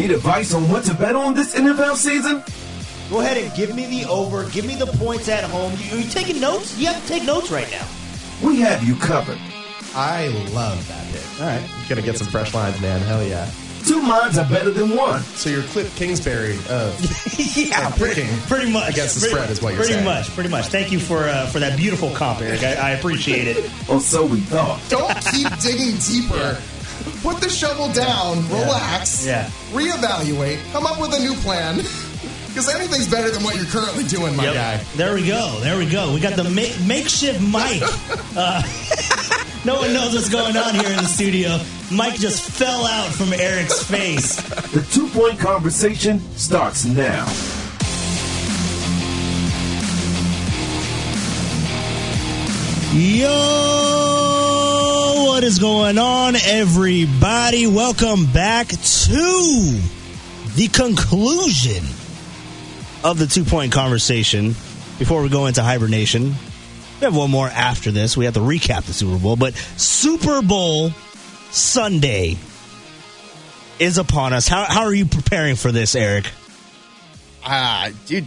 Need advice on what to bet on this NFL season? Go ahead and give me the over. Give me the points at home. You, are you taking notes? You have to take notes right now. We have you covered. I love that pick. All right. You're going to get some fresh lines, man. Hell yeah. Two minds are better than one. So you're Cliff Kingsbury of yeah, of picking pretty much against the pretty, spread is what you're pretty saying. Pretty much, pretty much. Thank you for uh, for that beautiful comp, Eric. I, I appreciate it. Or so we thought. Don't keep digging deeper. Put the shovel down, relax, Yeah. reevaluate, come up with a new plan. Because anything's better than what you're currently doing, my Yep. guy. There we go. There we go. We got the ma- makeshift mic. Uh, no one knows what's going on here in the studio. Mike just fell out from Eric's face. The two point conversation starts now. Yo, what is going on, everybody? Welcome back to the conclusion of the two point conversation. Before we go into hibernation, we have one more after this. We have to recap the Super Bowl, but Super Bowl Sunday is upon us. How, how are you preparing for this, Eric? Ah, dude,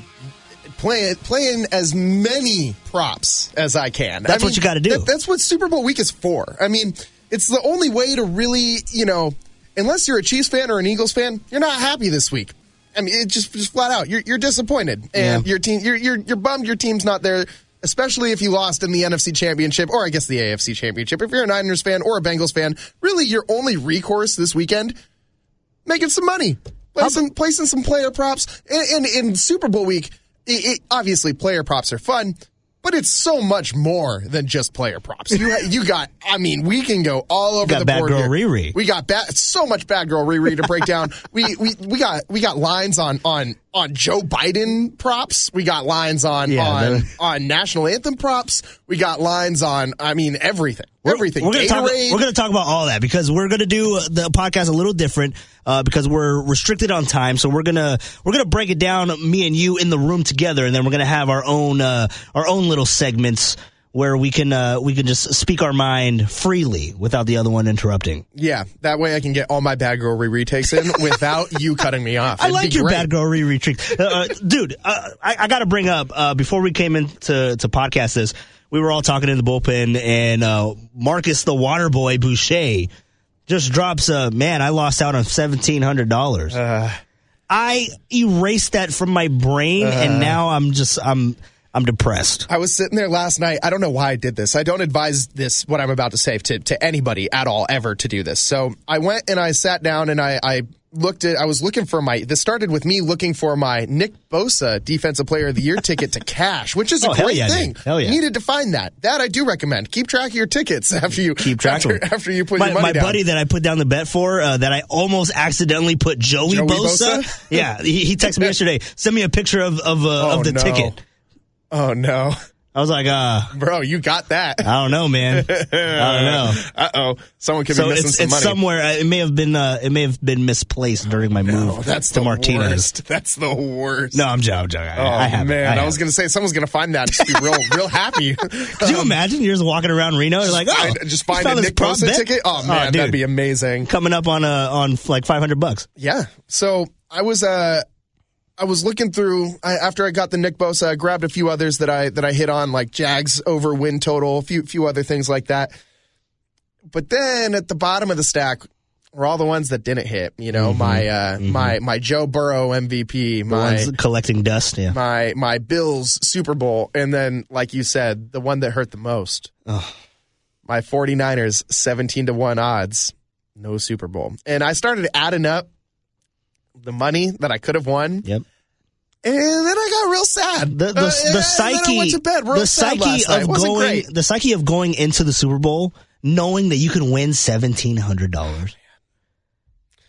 playing playing as many props as I can. That's I what you gotta do. that- that's what Super Bowl week is for. I mean, it's the only way to really, you know, unless you're a Chiefs fan or an Eagles fan, you're not happy this week. I mean, it just just flat out, you're you're disappointed, and Yeah. your team, you're you're you're bummed your team's not there. Especially if you lost in the NFC Championship, or I guess the AFC Championship. If you're a Niners fan or a Bengals fan, really your only recourse this weekend making some money, placing, placing some player props. And, and in Super Bowl week, it, it, obviously player props are fun, but it's so much more than just player props. You you got, I mean, we can go all over got the Bad board. Girl here. Riri. We got bad, so much bad girl Riri to break down. We we we got we got lines on on on Joe Biden props. We got lines on Yeah, on the- on national anthem props. We got lines on, I mean, everything, everything. We're gonna, talk, we're gonna talk about all that because we're gonna do the podcast a little different uh, because we're restricted on time. So we're gonna we're gonna break it down, me and you in the room together, and then we're gonna have our own uh, our own little segments where we can uh, we can just speak our mind freely without the other one interrupting. Yeah, that way I can get all my bad girl Riri takes in without you cutting me off. I It'd like your great. bad girl Riri trick, uh, uh, dude. Uh, I, I got to bring up uh, before we came in to to podcast this. We were all talking in the bullpen, and uh, Marcus, the water boy Boucher, just drops a man. I lost out on seventeen hundred dollars. Uh. I erased that from my brain, and now I'm just I'm I'm depressed. I was sitting there last night. I don't know why I did this. I don't advise this, what I'm about to say, to, to anybody at all ever to do this. So I went and I sat down and I, I looked at, I was looking for my, this started with me looking for my Nick Bosa Defensive Player of the Year ticket to cash, which is a Oh, hell great yeah, thing. Hell yeah. Needed to find that. That I do recommend. Keep track of your tickets after you, Keep track after, after you put my, your money my down. buddy that I put down the bet for, uh, that I almost accidentally put Joey, Joey Bosa. Bosa? Yeah, he, he texted me yesterday. Send me a picture of of, uh, Oh, of the no. ticket. Oh no. I was like, uh, Bro, you got that. I don't know, man. I don't know. Uh oh. Someone could So be missing it's some it's money. somewhere. uh, It may have been uh, it may have been misplaced during my move Oh, that's to the Martinez. worst. That's the worst. No, I'm joking. I'm joking. Oh I, I have man. I, I, was it. gonna say someone's gonna find that and just be real, real happy. Could you imagine? You're just walking around Reno. You're like, oh, Find- just find a this Nick Bosa ticket. Oh man, dude. that'd be amazing. coming up on uh on like 500 bucks. Yeah. So I was uh I was looking through I, after I got the Nick Bosa. I grabbed a few others that I that I hit on, like Jags over win total, a few few other things like that. But then at the bottom of the stack were all the ones that didn't hit. You know, my uh, my my Joe Burrow MVP, my ones collecting dust. Yeah. my my Bills Super Bowl, and then like you said, the one that hurt the most. My 49ers 17 to 1 odds, no Super Bowl. And I started adding up the money that I could have won. Yep. And then I got real sad. The the, Uh, the psyche I went to bed the psyche of going great. the psyche of going into the Super Bowl knowing that you can win seventeen hundred dollars.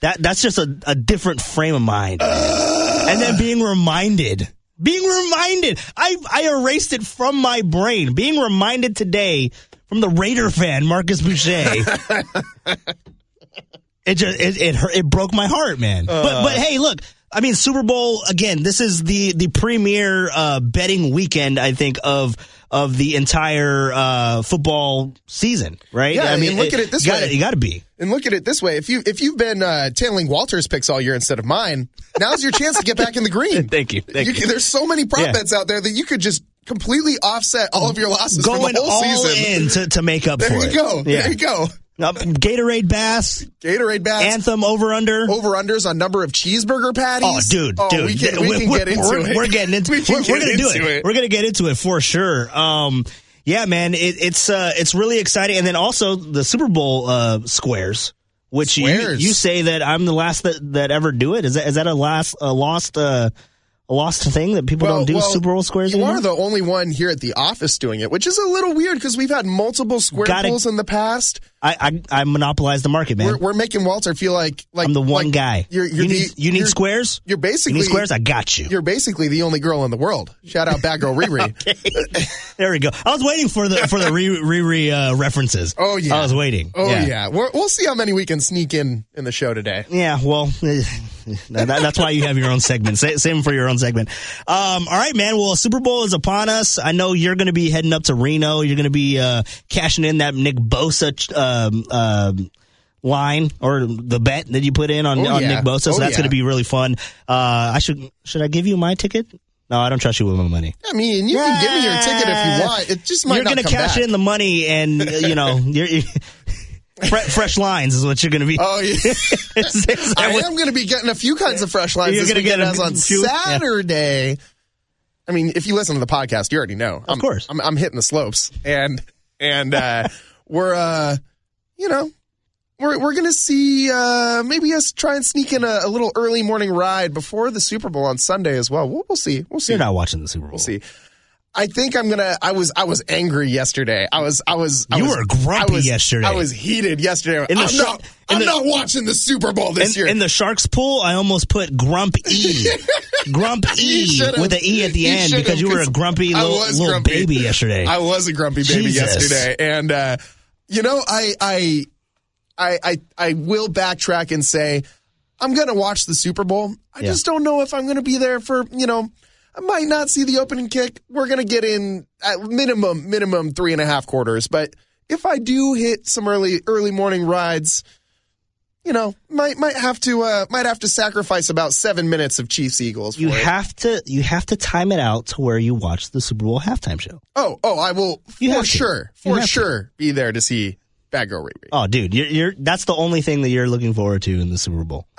That that's just a, a different frame of mind. and then being reminded, being reminded, I I erased it from my brain. Being reminded today from the Raider fan Marcus Boucher. it just it it, hurt, it broke my heart, man. but but hey, look. I mean, Super Bowl again. This is the the premier uh, betting weekend. I think of of the entire uh, football season, right? Yeah, I and look at it this you gotta, way. You got to be. And look at it this way: if you if you've been uh, tailing Walter's picks all year instead of mine, now's your chance to get back in the green. Thank you. Thank you. can- There's so many prop Yeah. bets out there that you could just completely offset all of your losses Going the whole all season. in to, to make up There for you it. go. Yeah. There you go. Uh, Gatorade Bass, Gatorade bats. Anthem over under. over unders on number of cheeseburger patties. Oh, dude, Oh, dude, we can, we we're, can get into we're, it. We're getting into. we we're get gonna do into it. We're gonna get into it for sure. Um, yeah, man, it, it's uh, it's really exciting, and then also the Super Bowl uh, squares, which you, Squares. you say that I'm the last that, that ever do it. Is that is that a last a lost uh, a lost thing that people don't do Super Bowl squares You anymore? are the only one here at the office doing it, which is a little weird because we've had multiple square Gotta- pulls in the past. I, I I monopolize the market, man. We're, we're making Walter feel like like I'm the one like guy. You're, you're you need the, you need you're, squares. You're You basically need squares. I got you. You're basically the only girl in the world. Shout out Bad Girl Riri. There we go. I was waiting for the for the re uh, references. Oh yeah, I was waiting. Oh yeah, We're, we'll see how many we can sneak in in the show today. Yeah, well, that, that's why you have your own segment. Same for your own segment. Um, all right, man. Well, Super Bowl is upon us. I know you're going to be heading up to Reno. You're going to be uh, cashing in that Nick Bosa um, um, line or the bet that you put in on, Oh, on yeah. Nick Bosa. So Oh, that's yeah. going to be really fun. Uh, I should should I give you my ticket? No, I don't trust you with my money. I mean, you can give me your ticket if you want. It just might You're going to cash back. in the money, and you know, you're. you Fre- fresh lines is what you're going to be. Oh yeah. Is- is that I what- am going to be getting a few kinds of fresh lines You're gonna get weekend as on few- yeah. Saturday. I mean, if you listen to the podcast, you already know. Of course. I'm, I'm hitting the slopes, and and uh, we're uh, you know, we're we're gonna see uh, maybe us try and sneak in a, a little early morning ride before the Super Bowl on Sunday as well. We'll, we'll see. We'll see. You're not watching the Super Bowl. We'll see. I think I'm gonna. I was. I was angry yesterday. I was. I was. I You was, were grumpy I was, yesterday. I was heated yesterday. In the I'm sh- not. I'm the- not watching the Super Bowl this in, year. in the Sharks pool, I almost put Grump E. Grump E with an E at the end because you were a grumpy little, little grumpy. baby yesterday. I was a grumpy baby Jesus. yesterday, and uh, you know, I, I, I, I, I will backtrack and say I'm going to watch the Super Bowl. I Yeah. just don't know if I'm going to be there for you know. I might not see the opening kick. We're going to get in at minimum, minimum three and a half quarters. But if I do hit some early, early morning rides, you know, might might have to uh, might have to sacrifice about seven minutes of Chiefs Eagles. you it. have to you have to time it out to where you watch the Super Bowl halftime show. Oh, oh, I will You for sure, for have to. sure, be there to see Bad Girl Riri. Oh, dude, you're, you're that's the only thing that you're looking forward to in the Super Bowl.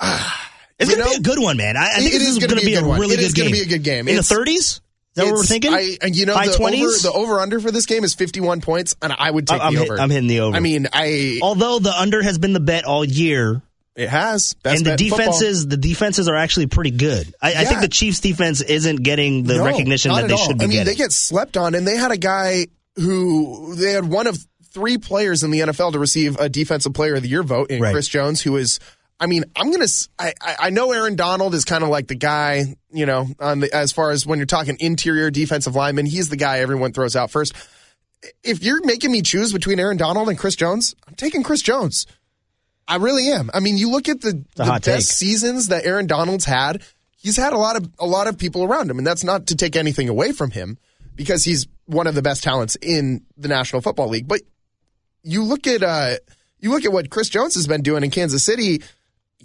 It's You gonna be a good one, man. I, I think it this is is gonna going to be be a a good really It good is game. gonna be a good game. in It's- the 30s. That what we're thinking? I, and you know, High the over, the over under for this game is 51 points, and I would take I'm, the hit- over. I'm hitting the over. I mean, I although the under has been the bet all year, it has best and the football. defenses, the defenses are actually pretty good. I, I think the Chiefs' defense isn't getting the No, recognition that they all. should be I mean, getting. they get slept on, and they had a guy who they had one of three players in the NFL to receive a Defensive Player of the Year vote in Right. Chris Jones, who is. I mean, I'm gonna. I- I know Aaron Donald is kind of like the guy, you know, on the as far as when you're talking interior defensive lineman, he's the guy everyone throws out first. If you're making me choose between Aaron Donald and Chris Jones, I'm taking Chris Jones. I really am. I mean, you look at the, the best take. seasons that Aaron Donald's had. He's had a lot of a lot of people around him, and that's not to take anything away from him because he's one of the best talents in the National Football League. But you look at uh, you look at what Chris Jones has been doing in Kansas City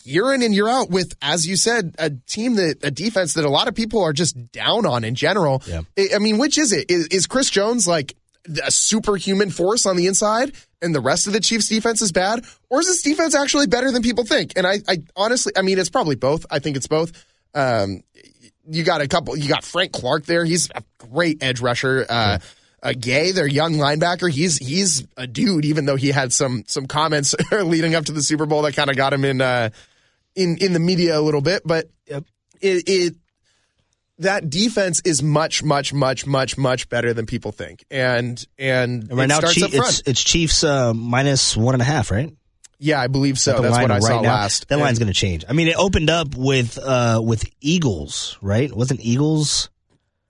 year in and year out with, as you said, a team that a defense that a lot of people are just down on in general. Yeah. I mean, which is it? Is, is Chris Jones like a superhuman force on the inside and the rest of the Chiefs defense is bad? Or is this defense actually better than people think? And I, I honestly, I mean, it's probably both. I think it's both. Um, you got a couple, you got Frank Clark there. He's a great edge rusher. Uh, uh, Gay, their young linebacker, he's he's a dude. Even though he had some some comments leading up to the Super Bowl that kind of got him in uh, in in the media a little bit, but yep. it, it that defense is much much much much much better than people think, and and And right it now, starts Chief, up front. it's it's Chiefs uh, minus one and a half, right? yeah, I believe so. That's what I right saw now. last. That And- line's going to change. I mean, it opened up with uh, with Eagles, right? Wasn't Eagles?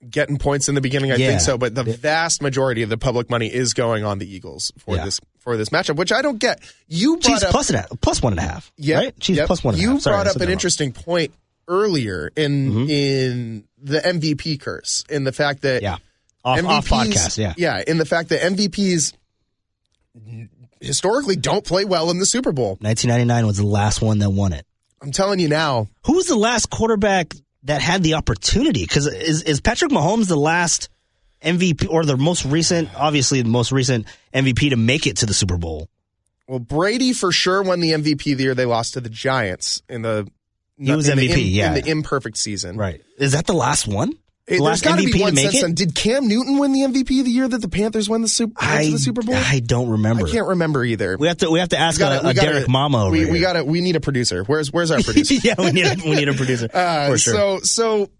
Getting points in the beginning. I Yeah. think so, but the vast majority of the public money is going on the Eagles for Yeah. this for this matchup, which I don't get. You brought Chiefs up plus, an, plus one and a half, Yeah, right? Yep. plus one You. Sorry, brought up an interesting point earlier in Mm-hmm. in the MVP curse, in the fact that Yeah. Off- off podcast, yeah. yeah, in the fact that MVPs historically don't play well in the Super Bowl. 1999 was the last one that won it. I'm telling you now, Who was the last quarterback that had the opportunity? Because is, is Patrick Mahomes the last MVP or the most recent, obviously the most recent MVP to make it to the Super Bowl? well, Brady for sure won the MVP the year they lost to the Giants in the. He was in the MVP, im- yeah. in the imperfect season. Right. Is that the last one? It- The there's last got to be one since then. Did Cam Newton win the MVP the year that the Panthers won the Super, I, the Super Bowl? I don't remember. I can't remember either. We have to we have to ask gotta- a, a gotta- Derek Mama over we, we got to We need a producer. Where's Where's our producer? yeah, we need a, we need a producer Uh, for sure. So so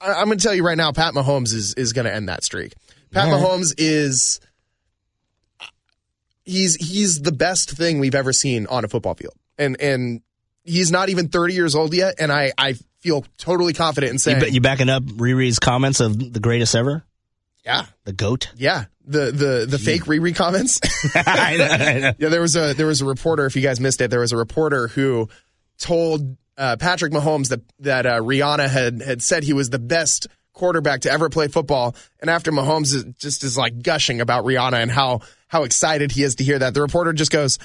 I, I'm going to tell you right now, Pat Mahomes is is going to end that streak. Pat right. Mahomes is he's he's the best thing we've ever seen on a football field, and and he's not even 30 years old yet, and I I feel totally confident in you, saying ba- you backing up Riri's comments of the greatest ever, yeah the goat. yeah the the the fake Riri comments. I know, I know. Yeah, there was a there was a reporter. If you guys missed it, there was a reporter who told uh, Patrick Mahomes that that uh, Rihanna had had said he was the best quarterback to ever play football. And after Mahomes is, just is like gushing about Rihanna and how how excited he is to hear that, the reporter just goes.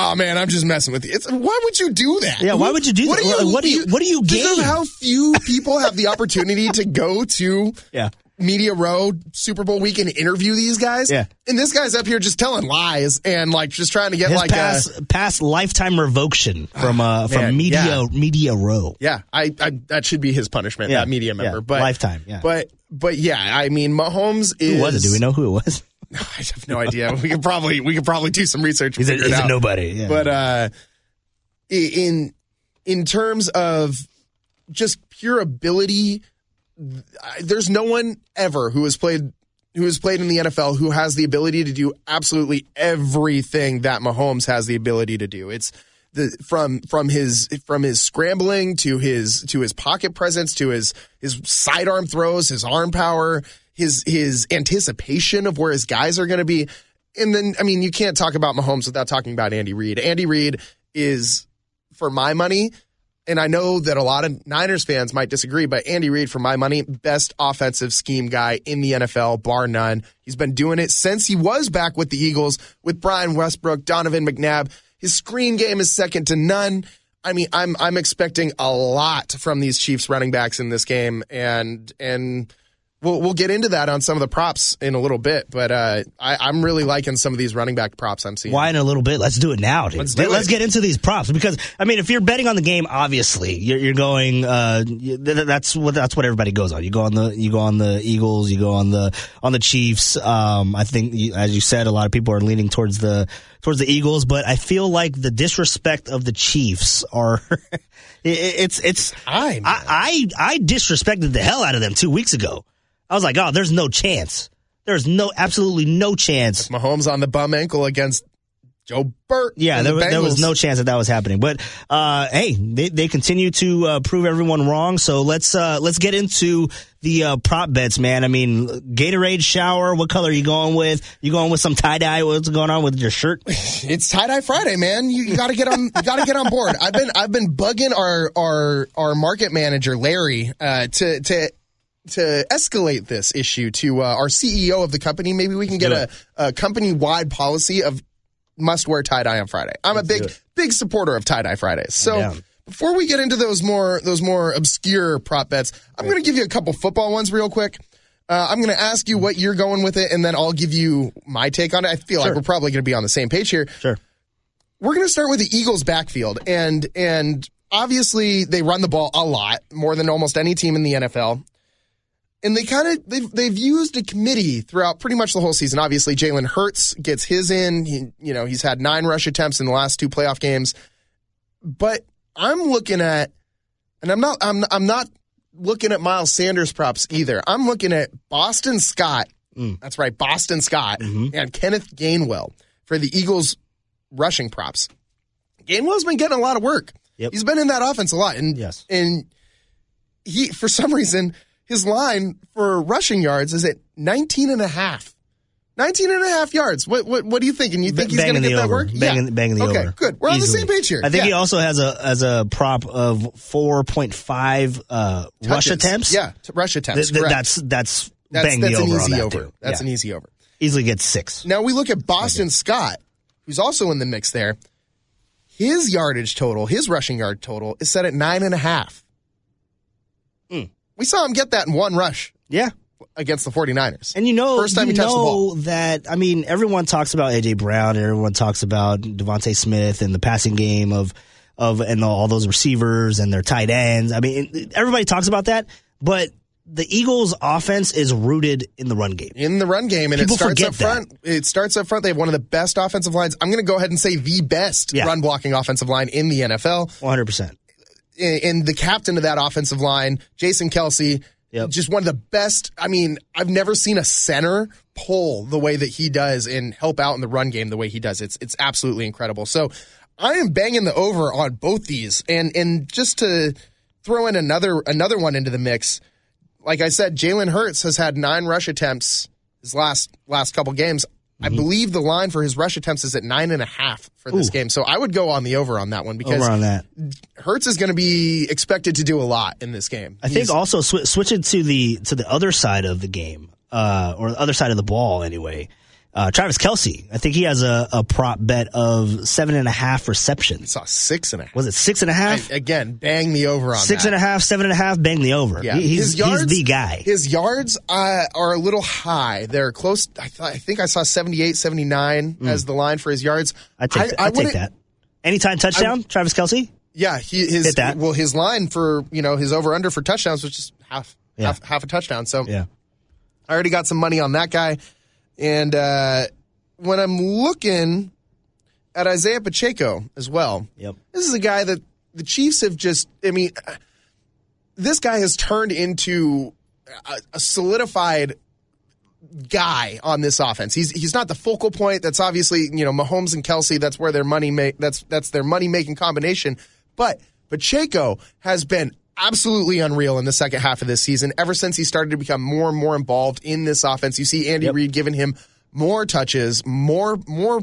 Oh man, I'm just messing with you. It's, why would you do that? Yeah, why would you do that? What do you- what do you think of how few people have the opportunity to go to Yeah. Media Row Super Bowl week and interview these guys. Yeah. And this guy's up here just telling lies and like just trying to get His like a, past past lifetime revocation from uh from man, media yeah. media row. Yeah, I, I that should be his punishment. Yeah, that media yeah, member, but lifetime, yeah. But but yeah, I mean, Mahomes is. Who was it? Do we know who it was? I have no idea. we could probably we could probably do some research. He's a, he's a nobody. Yeah. But uh, in in terms of just pure ability, there's no one ever who has played who has played in the NFL who has the ability to do absolutely everything that Mahomes has the ability to do. It's the from from his from his scrambling to his to his pocket presence to his his sidearm throws, his arm power, his his anticipation of where his guys are going to be. And then I mean, you can't talk about Mahomes without talking about Andy Reid. Andy Reid is for my money and I know that a lot of Niners fans might disagree, but Andy Reid, for my money, best offensive scheme guy in the NFL, bar none. He's been doing it since he was back with the Eagles with Brian Westbrook, Donovan McNabb. His screen game is second to none. I mean, I'm I'm expecting a lot from these Chiefs running backs in this game, and and we'll we'll get into that on some of the props in a little bit. But uh, I, I'm really liking some of these running back props I'm seeing. Why in a little bit? Let's do it now, dude. Let's do Let, us get into these props because I mean, if you're betting on the game, obviously you're, you're going. Uh, you- th- th- that's what that's what everybody goes on. You go on the you go on the Eagles. You go on the on the Chiefs. Um, I think, as you said, a lot of people are leaning towards the towards the Eagles, but I feel like the disrespect of the Chiefs are. it, it's it's. I, I I disrespected the hell out of them two weeks ago. I was like, oh, there's no chance. There's no absolutely no chance. Mahomes on the bum ankle against Joe Burt. Yeah, there, the was- there was no chance that that was happening. But uh, hey, they, they continue to uh, prove everyone wrong. So let's uh, let's get into the uh, prop bets, man. I mean, Gatorade shower. What color are you going with? You going with some tie dye? What's going on with your shirt? It's tie dye Friday, man. You, you got to get on. You got to get on board. I've been I've been bugging our our our market manager Larry uh, to to to escalate this issue to uh, our CEO of the company. Maybe we can get a, a company wide policy of must wear tie dye on Friday. I'm a big big supporter of tie dye Fridays. So. Before we get into those more those more obscure prop bets, I'm going to give you a couple football ones real quick. Uh, I'm going to ask you what you're going with it, and then I'll give you my take on it. I feel like we're probably going to be on the same page here Sure. we're going to start with the Eagles backfield and and obviously they run the ball a lot more than almost any team in the NFL. And they kind of they've they've used a committee throughout pretty much the whole season. Obviously, Jalen Hurts gets his in. He, you know he's had nine rush attempts in the last two playoff games. But I'm looking at, and I'm not I'm I'm not looking at Miles Sanders props either. I'm looking at Boston Scott. Mm. That's right, Boston Scott mm-hmm. and Kenneth Gainwell for the Eagles rushing props. Gainwell's been getting a lot of work. Yep. He's been in that offense a lot. And Yes. and he for some reason his line for rushing yards is at 19 and a half. 19 and a half yards. What what what do you think? And you think he's going to get that over. work? Banging, yeah. banging the okay, over. good. We're on the same page here. I think yeah. he also has a as a prop of four point five uh, rush attempts. Yeah, t- rush attempts. Th- th- that's that's That's, bang that's the an over easy that, over. too. That's Yeah. an easy over. Easily gets six. Now we look at Boston Scott, who's also in the mix there. His yardage total, his rushing yard total, is set at nine and a half. We saw him get that in one rush Yeah. against the 49ers. And you know, First time you he touched the ball. that I mean, everyone talks about AJ Brown, and everyone talks about DeVonta Smith and the passing game of of and all those receivers and their tight ends. I mean, everybody talks about that, but the Eagles' offense is rooted in the run game. in the run game, and People it starts up front. It starts up front. They have one of the best offensive lines. I'm going to go ahead and say the best Yeah. run blocking offensive line in the NFL. One hundred percent. And the captain of that offensive line, Jason Kelce, Yep. just one of the best. I mean, I've never seen a center pull the way that he does and help out in the run game the way he does. It's it's absolutely incredible. So I am banging the over on both these, and and just to throw in another another one into the mix. Like I said, Jalen Hurts has had nine rush attempts his last last couple games. I believe the line for his rush attempts is at nine and a half for this Mm-hmm. Ooh. game. So I would go on the over on that one because Over on that. Hurts is going to be expected to do a lot in this game. I think also sw- switching to the to the other side of the game, uh, or the other side of the ball anyway. Uh, Travis Kelce, I think he has a, a prop bet of seven and a half receptions. I saw six and a half. Was it six and a half? Again, bang the over on Six that. and a half, seven and a half, bang the over. Yeah, He- he's, his yards, he's the guy. His yards uh, are a little high. They're close. I, thought, I think I saw 78, 79 as the line for his yards. I Mm. take, that. I, take that. Anytime touchdown, Travis Kelce? Yeah, he, his Hit that. well, his line for you know his over under for touchdowns was just half Yeah. half half a touchdown. So Yeah. I already got some money on that guy. And uh, when I'm looking at Isaiah Pacheco as well, Yep. this is a guy that the Chiefs have just, I mean, this guy has turned into a, a solidified guy on this offense. He's he's not the focal point. That's obviously you know Mahomes and Kelce. That's where their money make. That's that's their money making combination. But Pacheco has been absolutely unreal in the second half of this season. Ever since he started to become more and more involved in this offense, you see Andy Yep. Reid giving him more touches, more more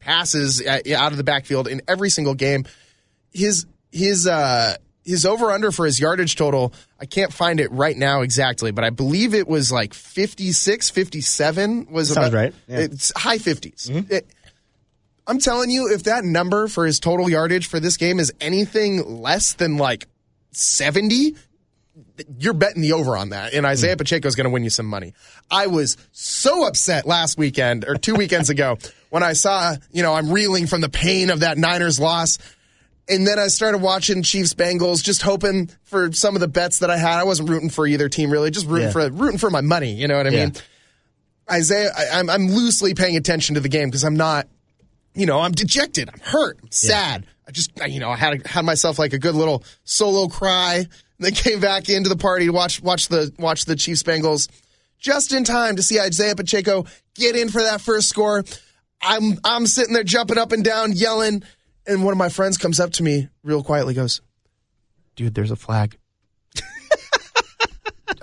passes out of the backfield in every single game. His his uh his over under for his yardage total, I can't find it right now exactly, but I believe it was like 56, 57 was Sounds about right, yeah. Mm-hmm. it's high 50s. It- I'm telling you if that number for his total yardage for this game is anything less than like 70, you're betting the over on that, and Isaiah Hmm. Pacheco is going to win you some money. I was so upset last weekend or two weekends ago when I saw, you know, I'm reeling from the pain of that Niners loss. And then I started watching Chiefs Bengals, just hoping for some of the bets that I had. I wasn't rooting for either team really, just rooting Yeah. for rooting for my money. You know what I Yeah. mean? Isaiah, I, I'm I'm loosely paying attention to the game because I'm not, you know, I'm dejected, I'm hurt, I'm sad. I just, you know, I had had myself like a good little solo cry. Then came back into the party to watch watch the watch the Chiefs Bengals just in time to see Isaiah Pacheco get in for that first score. I'm I'm sitting there jumping up and down, yelling, and one of my friends comes up to me real quietly, goes, "Dude, there's a flag."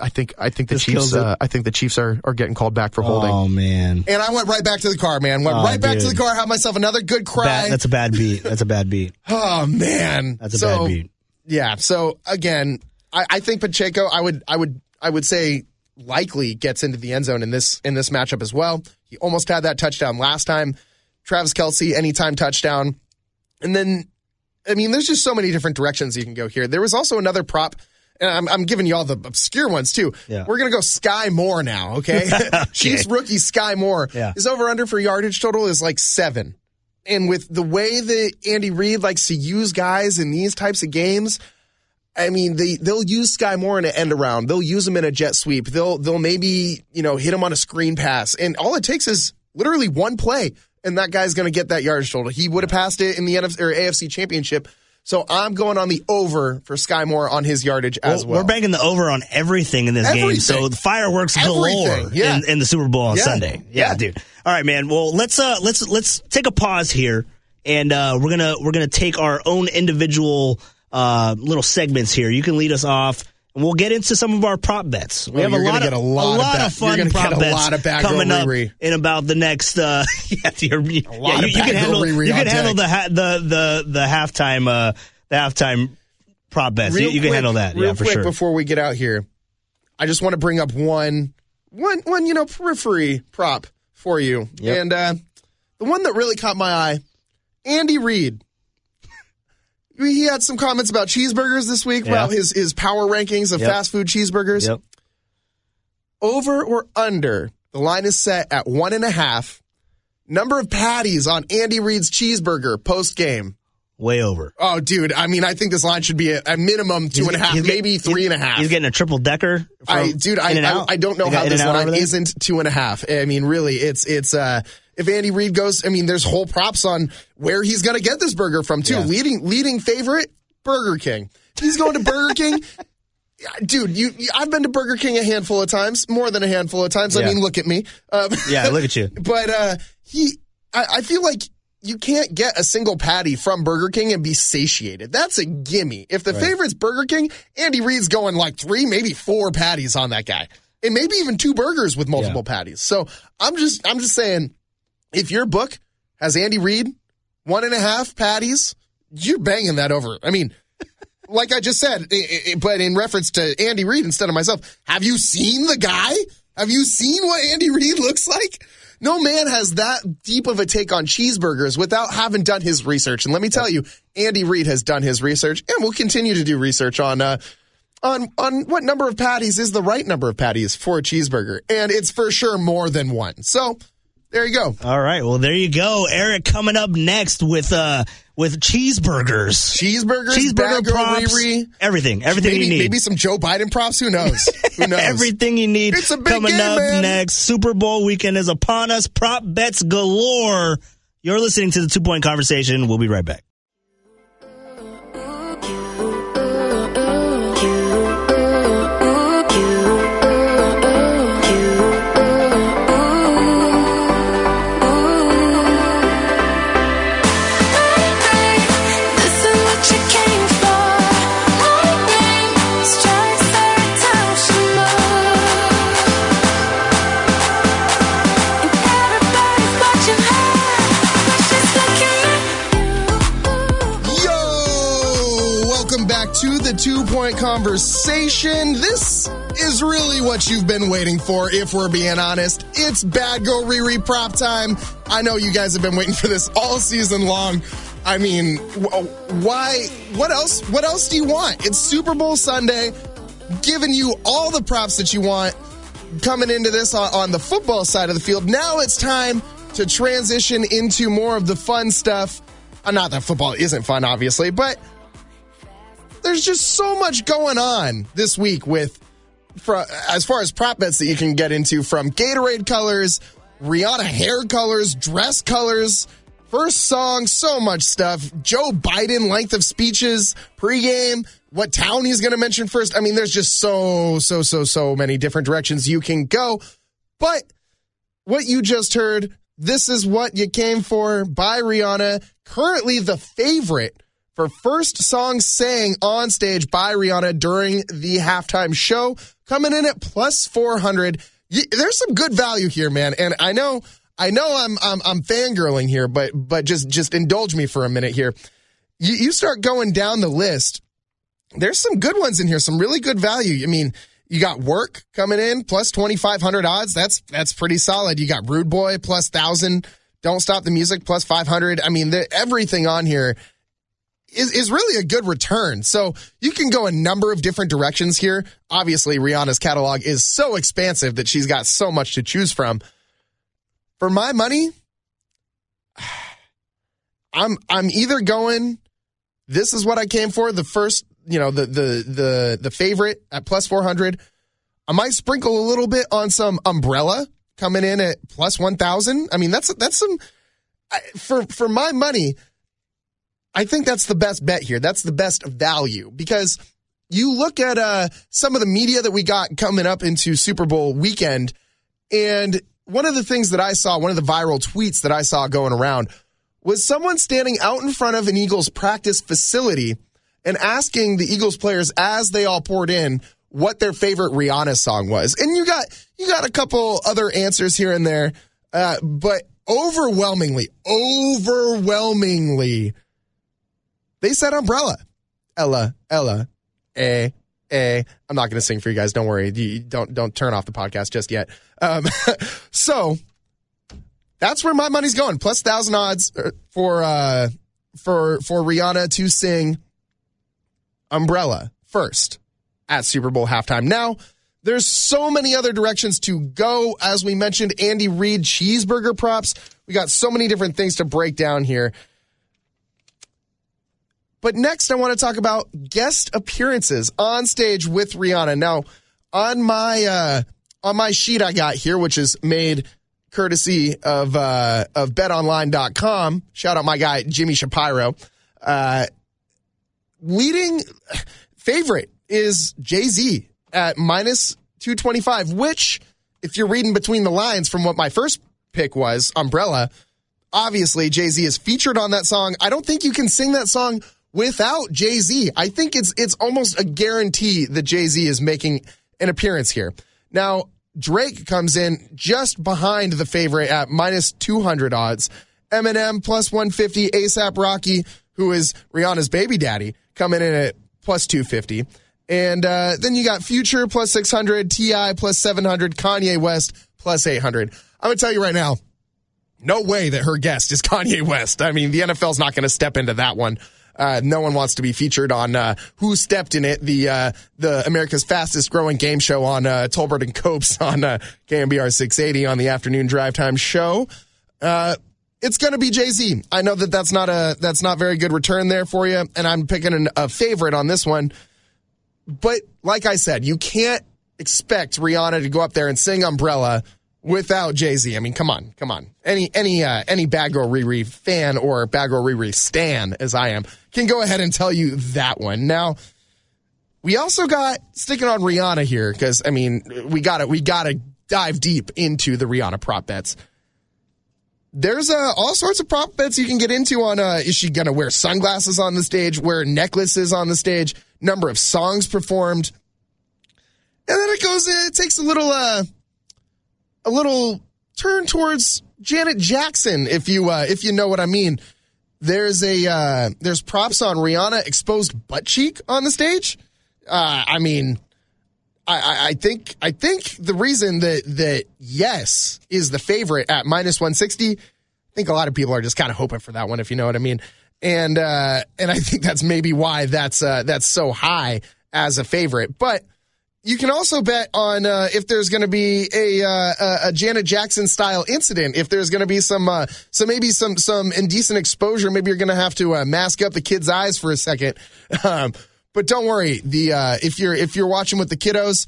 I think I think the This Chiefs uh, I think the Chiefs are, are getting called back for holding. Oh, man. And I went right back to the car, man. Went Oh, right back to the car, had myself another good cry. Bad, that's a bad beat. That's a bad beat. oh man, That's a So, bad beat. Yeah. So again, I, I think Pacheco, I would, I would, I would say likely gets into the end zone in this in this matchup as well. He almost had that touchdown last time. Travis Kelce, anytime touchdown, and then I mean, there's just so many different directions you can go here. There was also another prop. And I'm, I'm giving you all the obscure ones too. Yeah. We're gonna go Skyy Moore now, okay? Chiefs rookie Skyy Moore. Yeah. His over under for yardage total is like seven. And with the way that Andy Reid likes to use guys in these types of games, I mean, they they'll use Skyy Moore in an end around. They'll use him in a jet sweep. They'll they'll maybe you know hit him on a screen pass, and all it takes is literally one play, and that guy's going to get that yardage total. He would have passed it in the NFC or AFC Championship. So I'm going on the over for Skyy Moore on his yardage as well. We're banging the over on everything in this game. So the fireworks galore yeah. in, in the Super Bowl on Yeah. Sunday. Yeah, Yeah. dude. All right, man. Well, let's uh let's let's take a pause here, and uh, we're gonna we're gonna take our own individual uh little segments here. You can lead us off. And we'll get into some of our prop bets. We Oh, have a lot, of, a lot of lot of fun prop get a bets lot of coming up Riri. in about the next. Uh, yeah, you, you can handle you can handle the ha- the the the halftime uh the halftime prop bets. You, Real you can quick- handle that. Real Yeah, for quick sure. before we get out here, I just want to bring up one one one you know periphery prop for you, Yep. and uh, the one that really caught my eye, Andy Reid. He had some comments about cheeseburgers this week, Yeah. about his his power rankings of Yep. fast food cheeseburgers. Yep. Over or under? The line is set at one and a half. Number of patties on Andy Reid's cheeseburger post game. Way over. Oh, dude! I mean, I think this line should be a, a minimum two and a half, He's maybe three and a half. He's getting a triple decker. I, dude, I, I, I don't know how this line is. isn't two and a half. I mean, really, it's it's uh if Andy Reid goes, I mean, there's whole props on where he's going to get this burger from too. Yeah. Leading leading favorite, Burger King. He's going to Burger King. Dude, you, you, I've been to Burger King a handful of times, more than a handful of times. I mean, look at me. Um, Yeah, look at you. but uh, he, I, I feel like you can't get a single patty from Burger King and be satiated. That's a gimme. If the favorite's Burger King, Andy Reid's going like three, maybe four patties on that guy, and maybe even two burgers with multiple patties. So I'm just, I'm just saying, if your book has Andy Reid one and a half patties, you're banging that over. I mean. Like I just said, i- i- but in reference to Andy Reid instead of myself, have you seen the guy? Have you seen what Andy Reid looks like? No man has that deep of a take on cheeseburgers without having done his research. And let me tell you, Andy Reid has done his research and will continue to do research on uh, on on what number of patties is the right number of patties for a cheeseburger, and it's for sure more than one. So there you go. All right. Well, there you go. Eric coming up next with uh with cheeseburgers. Cheeseburgers, Cheeseburger props, Riri. everything, everything Maybe, you need. maybe some Joe Biden props. Who knows? Who knows? Everything you need It's a big coming game, up man. next. Super Bowl weekend is upon us. Prop bets galore. You're listening to the two point conversation. We'll be right back. Conversation. This is really what you've been waiting for, if we're being honest. It's Bad Girl Riri prop time. I know you guys have been waiting for this all season long. I mean, why? What else? What else do you want? It's Super Bowl Sunday, giving you all the props that you want coming into this on, on the football side of the field. Now it's time to transition into more of the fun stuff. Uh, not that football isn't fun, obviously, but there's just so much going on this week with, as far as prop bets that you can get into from Gatorade colors, Rihanna hair colors, dress colors, first song, so much stuff. Joe Biden length of speeches, pregame, what town he's going to mention first. I mean, there's just so, so, so, so many different directions you can go. But what you just heard, This Is What You Came For by Rihanna, currently the favorite for first song sang on stage by Rihanna during the halftime show, coming in at plus 400. There's some good value here, man. And I know, I know I'm, I'm, I'm fangirling here, but, but just, just indulge me for a minute here. You, you start going down the list. There's some good ones in here, some really good value. I mean, you got work coming in plus 2,500 odds. That's, that's pretty solid. You got Rude Boy plus thousand. Don't stop the music plus 500. I mean, everything on here is, is really a good return. So you can go a number of different directions here. Obviously, Rihanna's catalog is so expansive that she's got so much to choose from. For my money, I'm I'm either going this is what I came for, the first, you know, the the the the favorite at plus 400. I might sprinkle a little bit on some umbrella coming in at plus 1000. I mean, that's that's some for for my money, I think that's the best bet here. That's the best value because you look at uh, some of the media that we got coming up into Super Bowl weekend, and one of the things that I saw, one of the viral tweets that I saw going around, was someone standing out in front of an Eagles practice facility and asking the Eagles players as they all poured in what their favorite Rihanna song was. And you got you got a couple other answers here and there, uh, but overwhelmingly, overwhelmingly, they said Umbrella. Ella, Ella, eh, A. I'm not going to sing for you guys. Don't worry. You don't don't turn off the podcast just yet. Um, so that's where my money's going. Plus thousand odds uh, for uh, for for Rihanna to sing Umbrella first at Super Bowl halftime. Now, there's so many other directions to go. As we mentioned, Andy Reid cheeseburger props. We got so many different things to break down here. But next, I want to talk about guest appearances on stage with Rihanna. Now, on my uh, on my sheet I got here, which is made courtesy of uh, of BetOnline.com. Shout out my guy Jimmy Shapiro. Uh, leading favorite is Jay Z at minus 225, which, if you're reading between the lines from what my first pick was, Umbrella, obviously Jay Z is featured on that song. I don't think you can sing that song without Jay Z. I think it's it's almost a guarantee that Jay Z is making an appearance here. Now, Drake comes in just behind the favorite at minus 200 odds. Eminem plus 150. ASAP Rocky, who is Rihanna's baby daddy, coming in at plus 250. And uh, then you got Future plus 600, T.I. plus 700, Kanye West plus 800. I'm going to tell you right now, no way that her guest is Kanye West. I mean, the NFL's not going to step into that one. Uh, no one wants to be featured on uh, Who Stepped in It, the uh, the America's fastest growing game show on uh, Tolbert and Copes on uh, KNBR 680 on the afternoon drive time show. Uh, it's going to be Jay Z. I know that that's not a that's not very good return there for you, and I'm picking an, a favorite on this one. But like I said, you can't expect Rihanna to go up there and sing Umbrella without Jay Z. I mean, come on, come on. Any any uh, any Bad Girl Riri fan or Bad Girl Riri stan, as I am, can go ahead and tell you that one. Now, we also got sticking on Rihanna here because I mean, we got to we got to dive deep into the Rihanna prop bets. There's uh, all sorts of prop bets you can get into on uh, is she going to wear sunglasses on the stage, wear necklaces on the stage, number of songs performed. And then it goes, it takes a little, uh, a little turn towards Janet Jackson, if you, uh, if you know what I mean. There's a, uh, there's props on Rihanna exposed butt cheek on the stage. Uh, I mean, I, I, think I think the reason that that yes is the favorite at minus one sixty. I think a lot of people are just kind of hoping for that one, if you know what I mean. And uh, and I think that's maybe why that's uh, that's so high as a favorite. But you can also bet on uh, if there's going to be a, uh, a Janet Jackson style incident. If there's going to be some uh, so maybe some some indecent exposure. Maybe you're going to have to uh, mask up the kid's eyes for a second. Um, but don't worry. The uh, if you're if you're watching with the kiddos,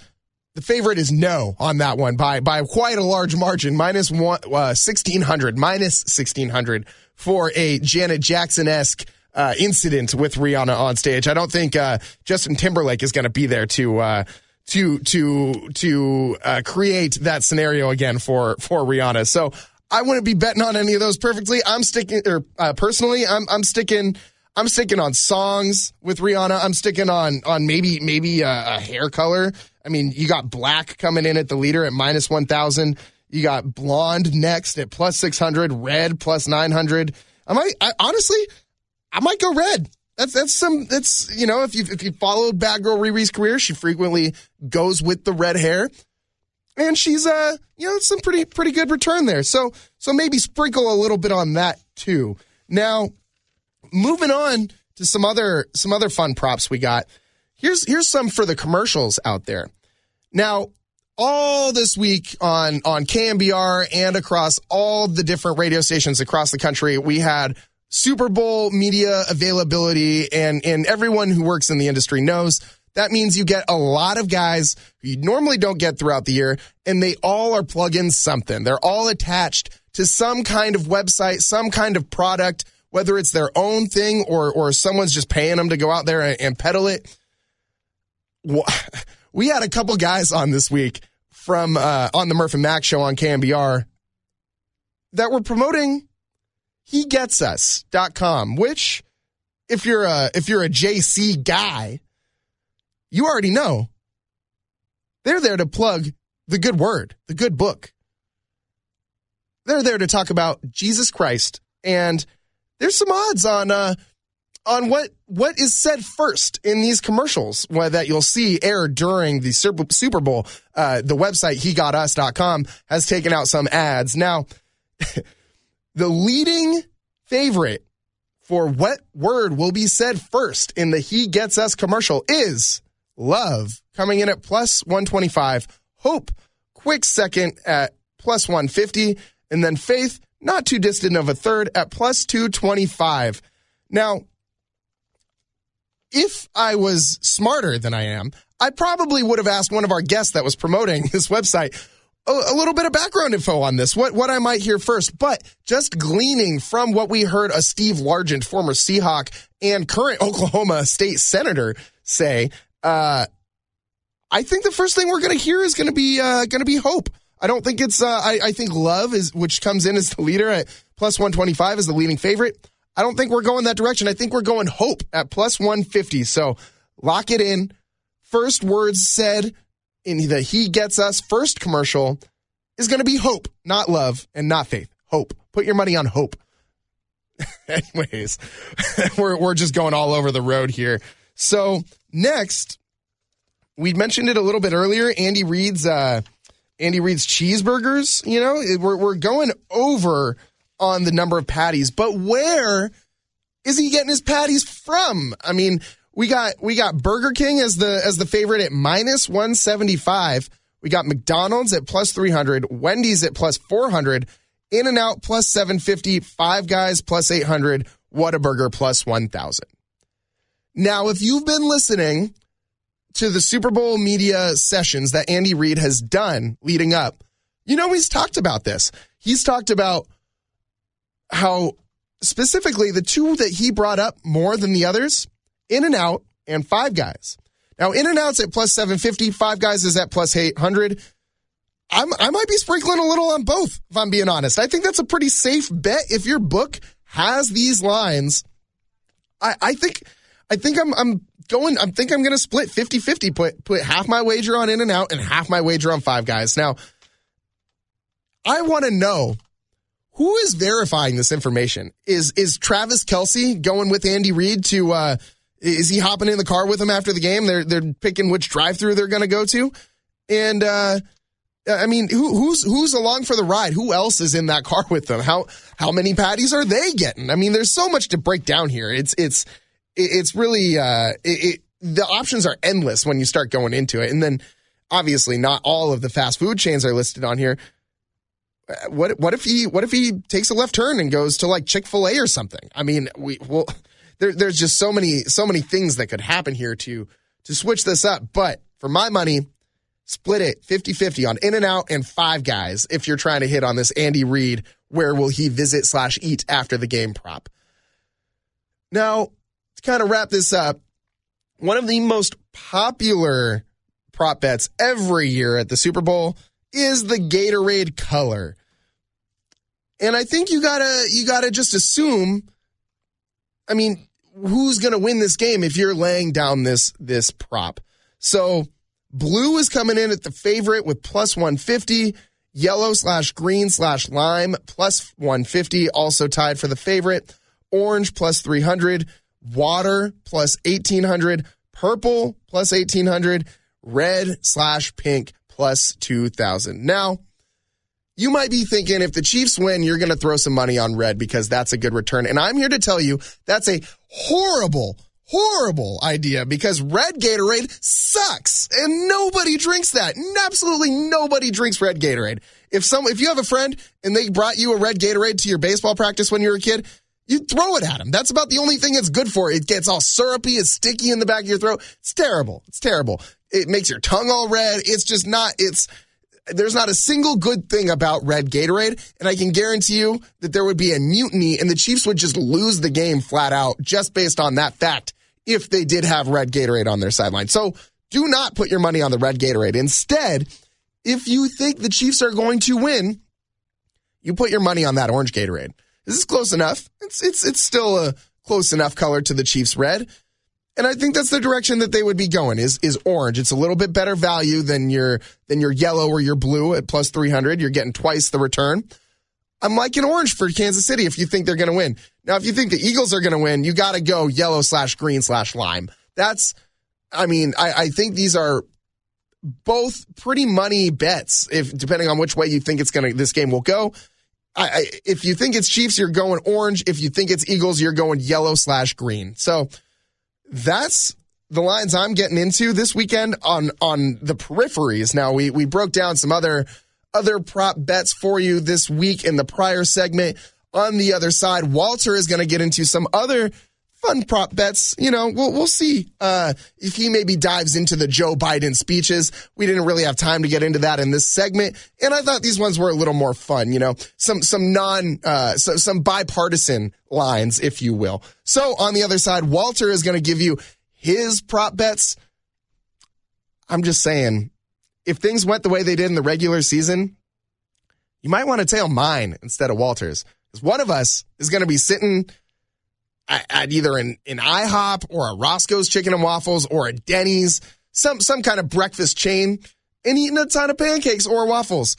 the favorite is no on that one by by quite a large margin, minus one uh, sixteen hundred, minus sixteen hundred for a Janet Jackson esque. Uh, incident with Rihanna on stage. I don't think uh, Justin Timberlake is going to be there to uh, to to to uh, create that scenario again for for Rihanna. So I wouldn't be betting on any of those perfectly. I'm sticking, or uh, personally, I'm I'm sticking. I'm sticking on songs with Rihanna. I'm sticking on on maybe maybe a, a hair color. I mean, you got black coming in at the leader at minus one thousand. You got blonde next at plus six hundred. Red plus nine hundred. I might I, honestly, I might go red. That's that's some that's you know if you if you followed Bad Girl Riri's career, she frequently goes with the red hair, and she's uh you know some pretty pretty good return there. So so maybe sprinkle a little bit on that too. Now moving on to some other some other fun props we got. Here's here's some for the commercials out there. Now, all this week on on KNBR and across all the different radio stations across the country, we had Super Bowl media availability and and everyone who works in the industry knows that means you get a lot of guys who you normally don't get throughout the year and they all are plug-in something. They're all attached to some kind of website, some kind of product whether it's their own thing or or someone's just paying them to go out there and, and peddle it. We had a couple guys on this week from uh, on the Murph and Mac show on KNBR that were promoting hegetsus.com, which if you're a if you're a JC guy, you already know. They're there to plug the good word, the good book. They're there to talk about Jesus Christ and there's some odds on uh, on what what is said first in these commercials that you'll see air during the Super, Super Bowl. Uh, the website hegetsus.com has taken out some ads. Now, the leading favorite for what word will be said first in the He Gets Us commercial is love, coming in at plus 125. Hope, quick second at plus 150. And then faith, not too distant of a third at plus 225. Now, if I was smarter than I am, I probably would have asked one of our guests that was promoting this website a, little bit of background info on this, what what I might hear first. But just gleaning from what we heard a Steve Largent, former Seahawk and current Oklahoma State Senator, say, uh, I think the first thing we're going to hear is going to be uh, going to be hope. I don't think it's. Uh, I, I think love is which comes in as the leader at plus one twenty five is the leading favorite. I don't think we're going that direction. I think we're going hope at plus one fifty. So lock it in. First words said in the He Gets Us first commercial is going to be hope, not love and not faith. Hope. Put your money on hope. Anyways, we're, we're just going all over the road here. So next, we mentioned it a little bit earlier. Andy Reid's, uh, Andy Reid's cheeseburgers. You know, we're, we're going over on the number of patties, but where is he getting his patties from? I mean, we got we got Burger King as the as the favorite at minus 175. We got McDonald's at plus 300, Wendy's at plus 400, In and Out plus 750, Five Guys plus 800, Whataburger plus 1000. Now, if you've been listening to the Super Bowl media sessions that Andy Reid has done leading up, you know he's talked about this. He's talked about how specifically the two that he brought up more than the others, In and Out and Five Guys. Now, In and Out's at plus 750, Five Guys is at plus 800. I'm, I might be sprinkling a little on both, if I'm being honest. I think that's a pretty safe bet. If your book has these lines, I, I think I think I'm I'm going I think I'm gonna split 50-50, put put half my wager on In and Out and half my wager on Five Guys. Now, I want to know who is verifying this information? Is is Travis Kelce going with Andy Reid to? Uh, is he hopping in the car with them after the game? They're they're picking which drive through they're going to go to, and uh, I mean, who, who's who's along for the ride? Who else is in that car with them? How how many patties are they getting? I mean, there's so much to break down here. It's it's it's really uh, it, it, the options are endless when you start going into it, and then obviously not all of the fast food chains are listed on here what what if he what if he takes a left turn and goes to like Chick Fil A or something? I mean, we well, there, there's just so many so many things that could happen here to to switch this up. But for my money, split it 50-50 on In and Out and Five Guys. If you're trying to hit on this Andy Reid, where will he visit slash eat after the game prop? Now to kind of wrap this up, one of the most popular prop bets every year at the Super Bowl is the Gatorade color. And I think you gotta you gotta just assume. I mean, who's gonna win this game if you're laying down this this prop? So blue is coming in at the favorite with plus 150. Yellow slash green slash lime plus 150, also tied for the favorite. Orange plus 300. Water plus 1800. Purple plus 1800. Red slash pink plus 2,000. Now, you might be thinking if the Chiefs win, you're going to throw some money on red because that's a good return. And I'm here to tell you that's a horrible, horrible idea because red Gatorade sucks and nobody drinks that. Absolutely nobody drinks red Gatorade. If some, if you have a friend and they brought you a red Gatorade to your baseball practice when you were a kid, you throw it at them. That's about the only thing it's good for. It gets all syrupy, it's sticky in the back of your throat. It's terrible. It's terrible. It makes your tongue all red. It's just not, it's, there's not a single good thing about red Gatorade. And I can guarantee you that there would be a mutiny and the Chiefs would just lose the game flat out just based on that fact if they did have red Gatorade on their sideline. So do not put your money on the red Gatorade. Instead, if you think the Chiefs are going to win, you put your money on that orange Gatorade. This is close enough. It's it's it's still a close enough color to the Chiefs red. And I think that's the direction that they would be going is is orange. It's a little bit better value than your than your yellow or your blue at plus 300. You're getting twice the return. I'm liking orange for Kansas City if you think they're going to win. Now, if you think the Eagles are going to win, you got to go yellow slash green slash lime. That's, I mean, I, I think these are both pretty money bets. If depending on which way you think it's going to, this game will go. I, I, if you think it's Chiefs, you're going orange. If you think it's Eagles, you're going yellow slash green. So that's the lines I'm getting into this weekend on on the peripheries. Now we we broke down some other other prop bets for you this week in the prior segment. On the other side, Walter is going to get into some other fun prop bets. You know, we'll we'll see uh, if he maybe dives into the Joe Biden speeches. We didn't really have time to get into that in this segment, and I thought these ones were a little more fun. You know, some some non uh, so, some bipartisan lines, if you will. So on the other side, Walter is going to give you his prop bets. I'm just saying, if things went the way they did in the regular season, you might want to tail mine instead of Walter's. Because one of us is going to be sitting at, either an, an IHOP or a Roscoe's Chicken and Waffles or a Denny's, some some kind of breakfast chain, and eating a ton of pancakes or waffles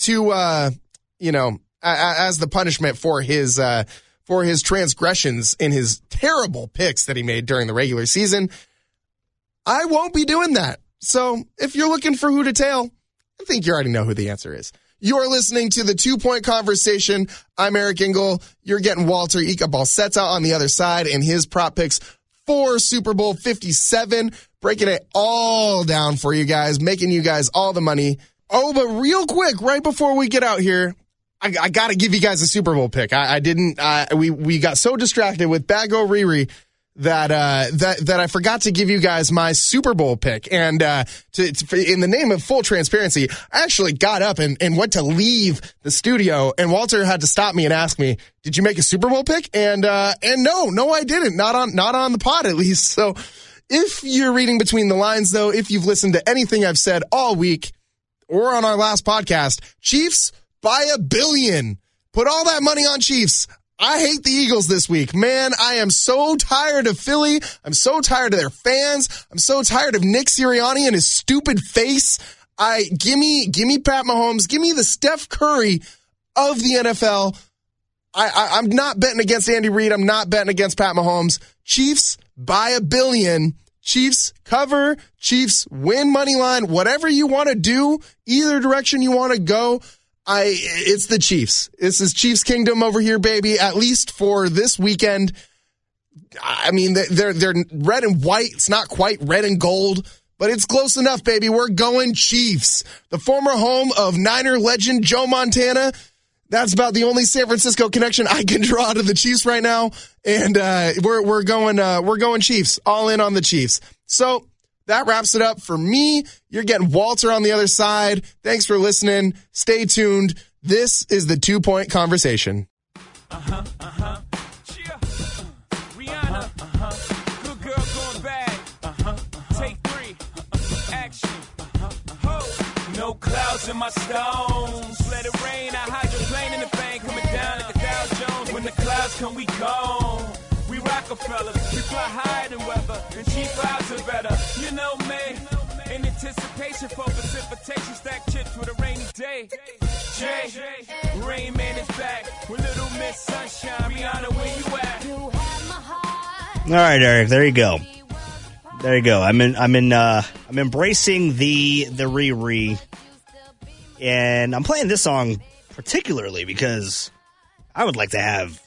to uh, you know as the punishment for his uh, for his transgressions in his terrible picks that he made during the regular season. I won't be doing that. So if you're looking for who to tail, I think you already know who the answer is. You're listening to the two point conversation. I'm Eric Engel. You're getting Walter Ika Balsetta on the other side and his prop picks for Super Bowl 57, breaking it all down for you guys, making you guys all the money. Oh, but real quick, right before we get out here, I, I got to give you guys a Super Bowl pick. I, I didn't. Uh, we we got so distracted with Bago Riri that uh, that that I forgot to give you guys my Super Bowl pick. And uh, to, to, in the name of full transparency, I actually got up and, and went to leave the studio, and Walter had to stop me and ask me, "Did you make a Super Bowl pick?" And uh, and no, no, I didn't. Not on not on the pod at least. So. If you're reading between the lines, though, if you've listened to anything I've said all week or on our last podcast, Chiefs by a billion. Put all that money on Chiefs. I hate the Eagles this week. Man, I am so tired of Philly. I'm so tired of their fans. I'm so tired of Nick Sirianni and his stupid face. I give me give me Pat Mahomes, give me the Steph Curry of the NFL. I, I'm not betting against Andy Reid. I'm not betting against Pat Mahomes. Chiefs by a billion. Chiefs cover, Chiefs win money line, whatever you want to do, either direction you want to go. I it's the Chiefs. This is Chiefs Kingdom over here, baby. At least for this weekend. I mean, they're they're red and white. It's not quite red and gold, but it's close enough, baby. We're going Chiefs. The former home of Niner legend Joe Montana. That's about the only San Francisco connection I can draw to the Chiefs right now, and uh, we're we're going uh, we're going Chiefs. All in on the Chiefs. So that wraps it up for me. You're getting Walter on the other side. Thanks for listening. Stay tuned. This is the two point conversation. Cheer. Rihanna. Good girl going bad. Uh-huh. Take three. Action. Ho. No clouds in my stones. Let it rain. I hydroplane in the bank coming down like a Dow Jones. When the clouds come, we gone. We Rockefellers. We fly higher than weather. And cheap better. You know me. In anticipation for precipitation, stack chips with a rainy day. Jay, Rain Man is back with Little Miss Sunshine. Rihanna, where you at? All right, Eric. There you go. There you go. I'm in. I'm in. Uh, I'm embracing the the Riri, and I'm playing this song particularly because I would like to have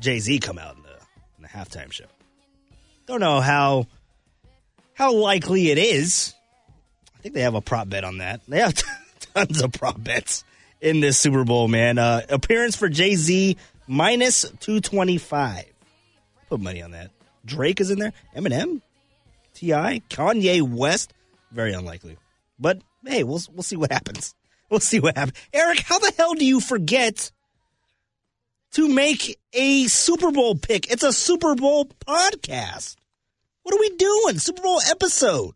Jay Z come out in the in the halftime show. Don't know how how likely it is. I think they have a prop bet on that. They have tons of prop bets in this Super Bowl, man. Uh, appearance for Jay Z minus two twenty five. Put money on that. Drake is in there. Eminem, T.I., Kanye West. Very unlikely, but hey, we'll we'll see what happens. We'll see what happens. Eric, how the hell do you forget to make a Super Bowl pick? It's a Super Bowl podcast. What are we doing? Super Bowl episode.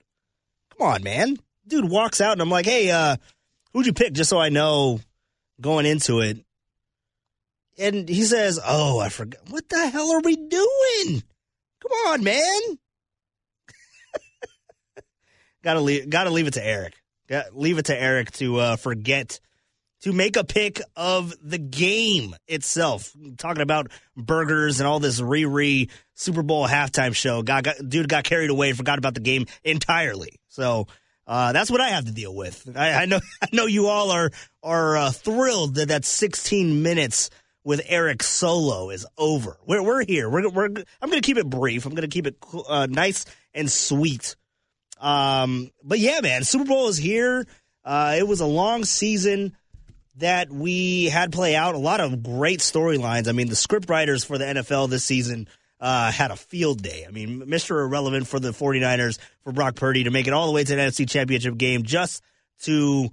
Come on, man. Dude walks out and I'm like, hey, uh, who'd you pick? Just so I know going into it. And he says, Oh, I forgot. What the hell are we doing? Come on, man. gotta leave gotta leave it to Eric. Got, leave it to Eric to uh, forget to make a pick of the game itself. Talking about burgers and all this re-re Super Bowl halftime show. Got, got dude got carried away, forgot about the game entirely. So uh, that's what I have to deal with. I, I know I know you all are are uh, thrilled that that 16 minutes with Eric Solo is over. We're we're here. We're, we're I'm going to keep it brief. I'm going to keep it uh, nice and sweet. Um, but yeah, man, Super Bowl is here. Uh, it was a long season that we had play out. A lot of great storylines. I mean, the script writers for the NFL this season uh, had a field day. I mean, Mr. Irrelevant for the 49ers, for Brock Purdy to make it all the way to the NFC Championship game just to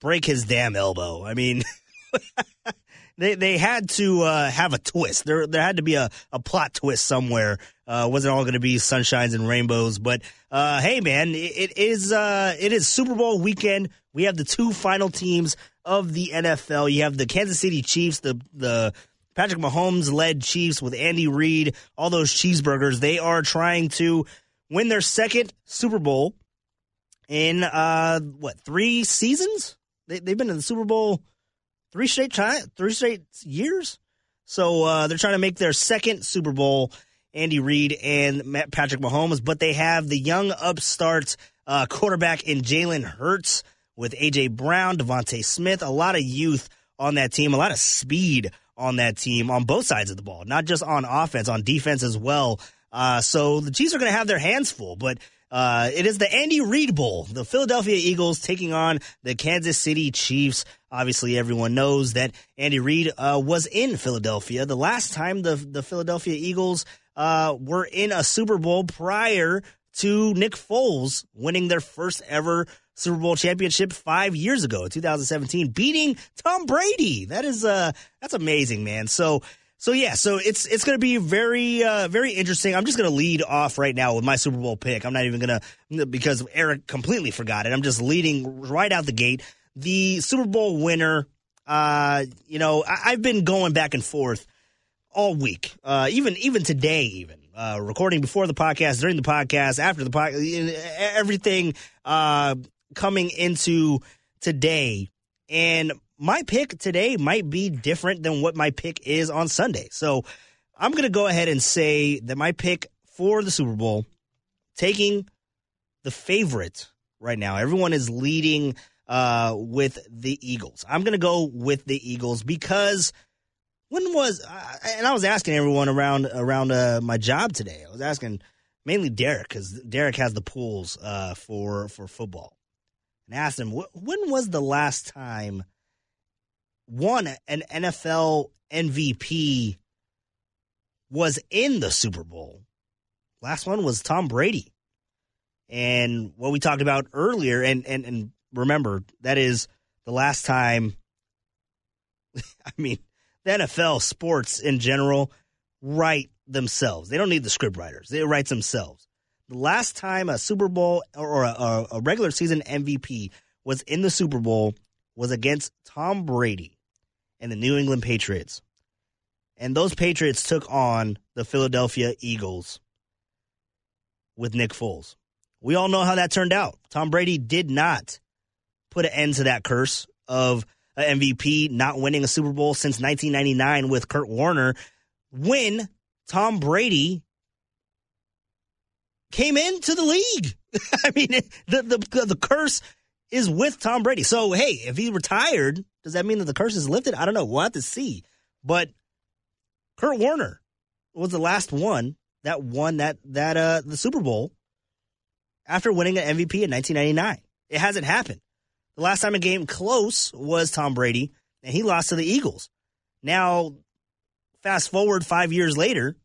break his damn elbow. I mean, they they had to uh, have a twist. There there had to be a, a plot twist somewhere. Uh, wasn't all going to be sunshines and rainbows, but uh, hey, man, it, it is uh, it is Super Bowl weekend. We have the two final teams of the NFL. You have the Kansas City Chiefs, the the Patrick Mahomes led Chiefs with Andy Reid, all those cheeseburgers. They are trying to win their second Super Bowl in uh what three seasons? They, they've been in the Super Bowl three straight time, three straight years. So uh, they're trying to make their second Super Bowl. Andy Reid and Matt Patrick Mahomes, but they have the young upstart uh, quarterback in Jalen Hurts with AJ Brown, DeVonta Smith, a lot of youth on that team, a lot of speed on that team on both sides of the ball, not just on offense, on defense as well. Uh, so the Chiefs are going to have their hands full, but uh, it is the Andy Reid Bowl. The Philadelphia Eagles taking on the Kansas City Chiefs. Obviously, everyone knows that Andy Reid uh, was in Philadelphia the last time the the Philadelphia Eagles uh, were in a Super Bowl prior to Nick Foles winning their first ever Super Bowl championship five years ago, 2017, beating Tom Brady. That is uh that's amazing, man. So so yeah, so it's it's going to be very uh, very interesting. I'm just going to lead off right now with my Super Bowl pick. I'm not even going to because Eric completely forgot it. I'm just leading right out the gate. The Super Bowl winner. Uh, you know, I, I've been going back and forth all week, uh, even even today, even uh, recording before the podcast, during the podcast, after the podcast, everything uh, coming into today, and my pick today might be different than what my pick is on Sunday. So I'm going to go ahead and say that my pick for the Super Bowl, taking the favorite right now, everyone is leading uh, with the Eagles. I'm going to go with the Eagles because when was and I was asking everyone around around uh, my job today. I was asking mainly Derek because Derek has the pools uh, for for football, and asked him when was the last time one an NFL MVP was in the Super Bowl. Last one was Tom Brady. And what we talked about earlier, and, and, and remember, that is the last time, I mean, the NFL sports in general write themselves. They don't need the script writers, they write themselves. The last time a Super Bowl or a, a regular season MVP was in the Super Bowl was against Tom Brady and the New England Patriots. And those Patriots took on the Philadelphia Eagles with Nick Foles. We all know how that turned out. Tom Brady did not put an end to that curse of an MVP not winning a Super Bowl since 1999 with Kurt Warner when Tom Brady came into the league. I mean, the, the the curse is with Tom Brady. So, hey, if he retired, does that mean that the curse is lifted? I don't know. We'll have to see. But Kurt Warner was the last one that won that that uh the Super Bowl after winning an MVP in 1999. It hasn't happened. The last time a game close was Tom Brady, and he lost to the Eagles. Now, fast forward five years later,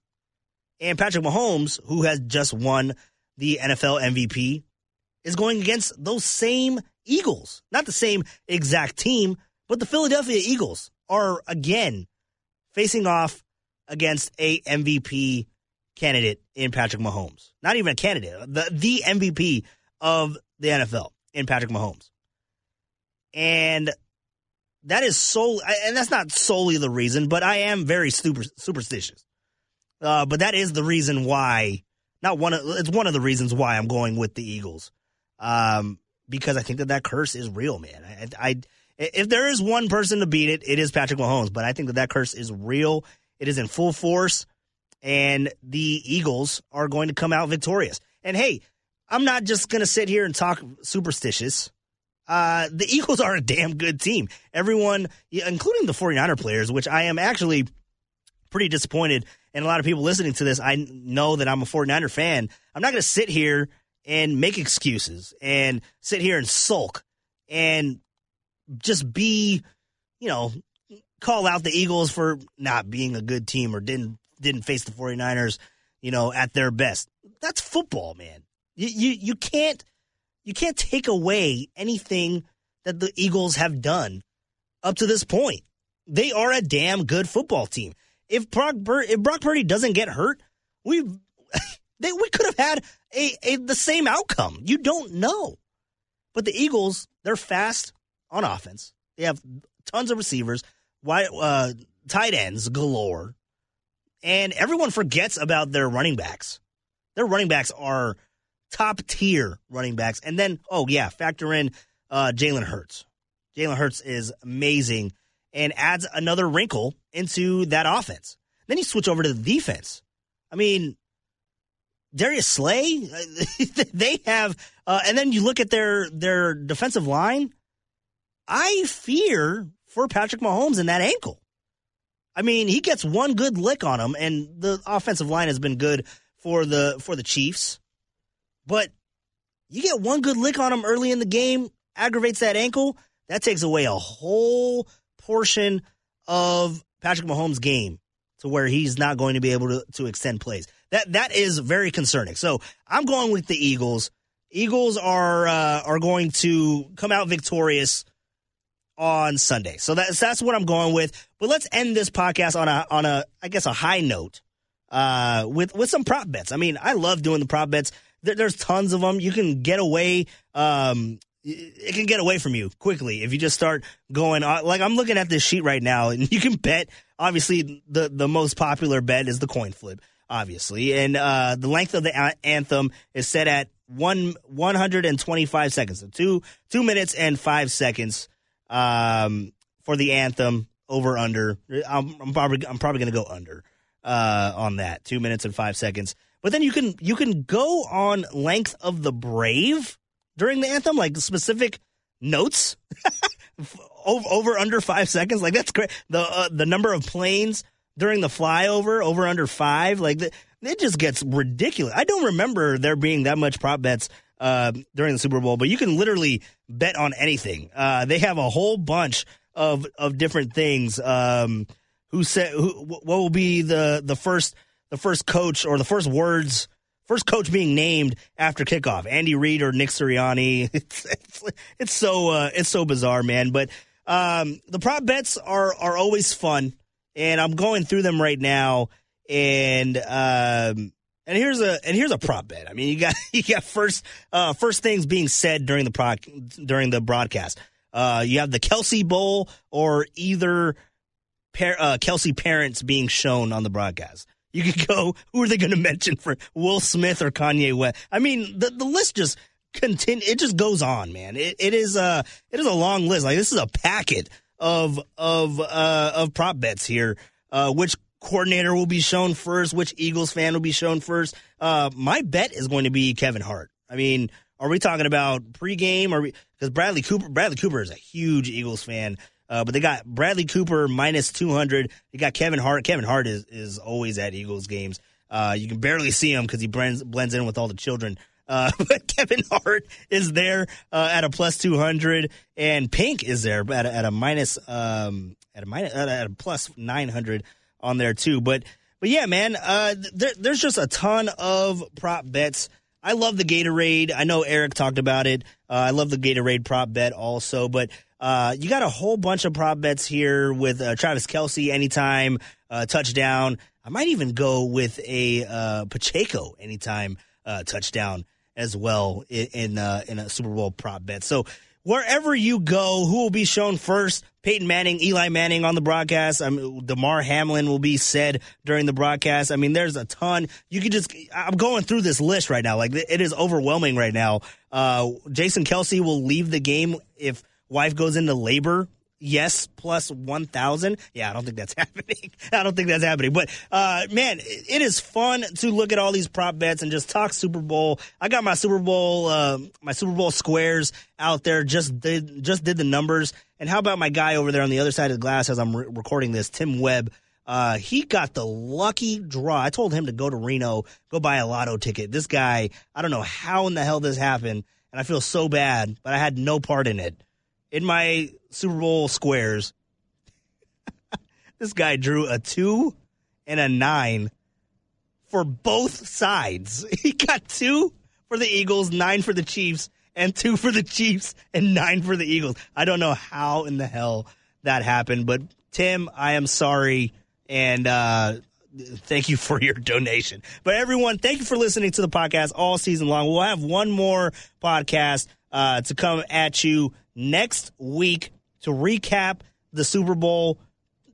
and Patrick Mahomes, who has just won the NFL MVP, is going against those same Eagles. Not the same exact team, but the Philadelphia Eagles are again facing off against a MVP candidate in Patrick Mahomes. Not even a candidate, the the MVP of the NFL in Patrick Mahomes. And that is so and that's not solely the reason, but I am very super superstitious. Uh, but that is the reason why not one of it's one of the reasons why I'm going with the Eagles. Um, because I think that that curse is real, man. I, I If there is one person to beat it, it is Patrick Mahomes. But I think that that curse is real. It is in full force, and the Eagles are going to come out victorious. And hey, I'm not just going to sit here and talk superstitious. Uh, the Eagles are a damn good team. Everyone, including the 49er players, which I am actually pretty disappointed. And a lot of people listening to this, I know that I'm a 49er fan. I'm not going to sit here and make excuses and sit here and sulk and just be, you know, call out the Eagles for not being a good team or didn't didn't face the 49ers, you know, at their best. That's football, man. You you, you can't you can't take away anything that the Eagles have done up to this point. They are a damn good football team. If Brock, Bur- if Brock Purdy doesn't get hurt, we we could have had a, a the same outcome. You don't know. But the Eagles, they're fast on offense. They have tons of receivers, wide, uh, tight ends galore, and everyone forgets about their running backs. Their running backs are top tier running backs. And then, oh yeah, factor in uh, Jalen Hurts. Jalen Hurts is amazing and adds another wrinkle into that offense. Then you switch over to the defense. I mean, Darius Slay, they have, uh, and then you look at their their defensive line. I fear for Patrick Mahomes in that ankle. I mean, he gets one good lick on him, and the offensive line has been good for the for the Chiefs. But you get one good lick on him early in the game, aggravates that ankle, that takes away a whole portion of Patrick Mahomes' game to where he's not going to be able to, to extend plays. That that is very concerning. So I'm going with the Eagles. Eagles are uh, are going to come out victorious on Sunday. So that's that's what I'm going with. But let's end this podcast on a on a I guess a high note uh, with with some prop bets. I mean, I love doing the prop bets. There, there's tons of them. You can get away. Um, it can get away from you quickly if you just start going. Like I'm looking at this sheet right now, and you can bet. Obviously, the the most popular bet is the coin flip. Obviously, and uh, the length of the anthem is set at one 125 seconds. So two two minutes and five seconds um, for the anthem. Over under. I'm, I'm probably I'm probably going to go under uh, on that. Two minutes and five seconds. But then you can you can go on length of the brave during the anthem, like specific notes over, over under five seconds. Like that's great. The uh, the number of planes during the flyover over under five. Like the, it just gets ridiculous. I don't remember there being that much prop bets uh, during the Super Bowl, but you can literally bet on anything. Uh, they have a whole bunch of of different things. Um, who said who, what will be the the first the first coach or the first words first coach being named after kickoff andy reid or nick sirianni it's, it's, it's so uh, it's so bizarre man but um, the prop bets are are always fun and i'm going through them right now and um and here's a and here's a prop bet. I mean, you got you got first uh, first things being said during the pro, during the broadcast. Uh, you have the Kelce Bowl or either par- uh, Kelce parents being shown on the broadcast. You could go. Who are they going to mention for Will Smith or Kanye West? I mean, the the list just continue. It just goes on, man. It, it is a it is a long list. Like this is a packet of of uh, of prop bets here. Uh, which coordinator will be shown first? Which Eagles fan will be shown first? Uh, my bet is going to be Kevin Hart. I mean, are we talking about pregame? Or because Bradley Cooper? Bradley Cooper is a huge Eagles fan. Uh, but they got Bradley Cooper minus 200. They got Kevin Hart. Kevin Hart is, is always at Eagles games. Uh, you can barely see him because he blends, blends in with all the children. Uh, but Kevin Hart is there uh, at a plus 200, and Pink is there at a, at a minus um, at a minus at a, plus 900 on there too. But but yeah, man, uh, there, there's just a ton of prop bets. I love the Gatorade. I know Eric talked about it. Uh, I love the Gatorade prop bet also, but uh, you got a whole bunch of prop bets here with uh, Travis Kelce anytime uh, touchdown. I might even go with a uh, Pacheco anytime uh, touchdown as well in in, uh, in a Super Bowl prop bet. So wherever you go, who will be shown first? Peyton Manning, Eli Manning on the broadcast. I mean, Damar Hamlin will be said during the broadcast. I mean, there's a ton. You could just, I'm going through this list right now. Like, it is overwhelming right now. Uh, Jason Kelce will leave the game if wife goes into labor. Yes, plus 1,000. Yeah, I don't think that's happening. I don't think that's happening. But, uh, man, it- is fun to look at all these prop bets and just talk Super Bowl. I got my Super Bowl, uh, my Super Bowl squares out there. Just did, just did the numbers. And how about my guy over there on the other side of the glass as I'm re- recording this, Tim Webb? Uh, he got the lucky draw. I told him to go to Reno, go buy a lotto ticket. This guy, I don't know how in the hell this happened, and I feel so bad, but I had no part in it. In my Super Bowl squares, this guy drew a two and a nine for both sides. He got two for the Eagles, nine for the Chiefs, and two for the Chiefs and nine for the Eagles. I don't know how in the hell that happened, but Tim, I am sorry and uh thank you for your donation. But everyone, thank you for listening to the podcast all season long. We'll have one more podcast uh to come at you next week to recap the Super Bowl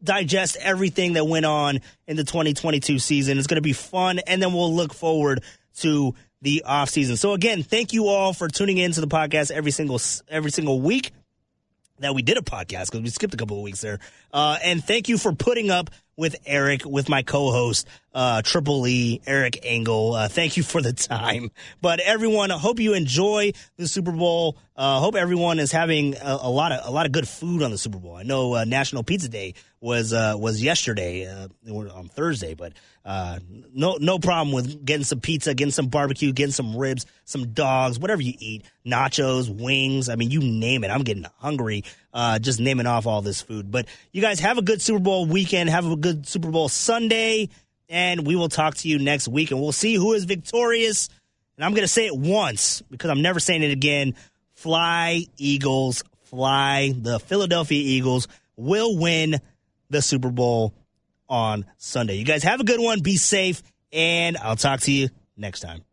digest everything that went on in the 2022 season. It's going to be fun, and then we'll look forward to the off season. So again, thank you all for tuning in to the podcast every single every single week that we did a podcast because we skipped a couple of weeks there. Uh, and thank you for putting up with Eric, with my co-host, uh, Triple E, Eric Engel. Uh, thank you for the time. But everyone, I hope you enjoy the Super Bowl. Uh, hope everyone is having a, a lot of a lot of good food on the Super Bowl. I know uh, National Pizza Day was uh, was yesterday uh, on Thursday, but uh, no no problem with getting some pizza, getting some barbecue, getting some ribs, some dogs, whatever you eat, nachos, wings. I mean, you name it. I'm getting hungry uh, just naming off all this food. But you guys have a good Super Bowl weekend. Have a good Super Bowl Sunday, and we will talk to you next week, and we'll see who is victorious. And I'm going to say it once because I'm never saying it again. Fly, Eagles, fly. The Philadelphia Eagles will win the Super Bowl on Sunday. You guys have a good one. Be safe, and I'll talk to you next time.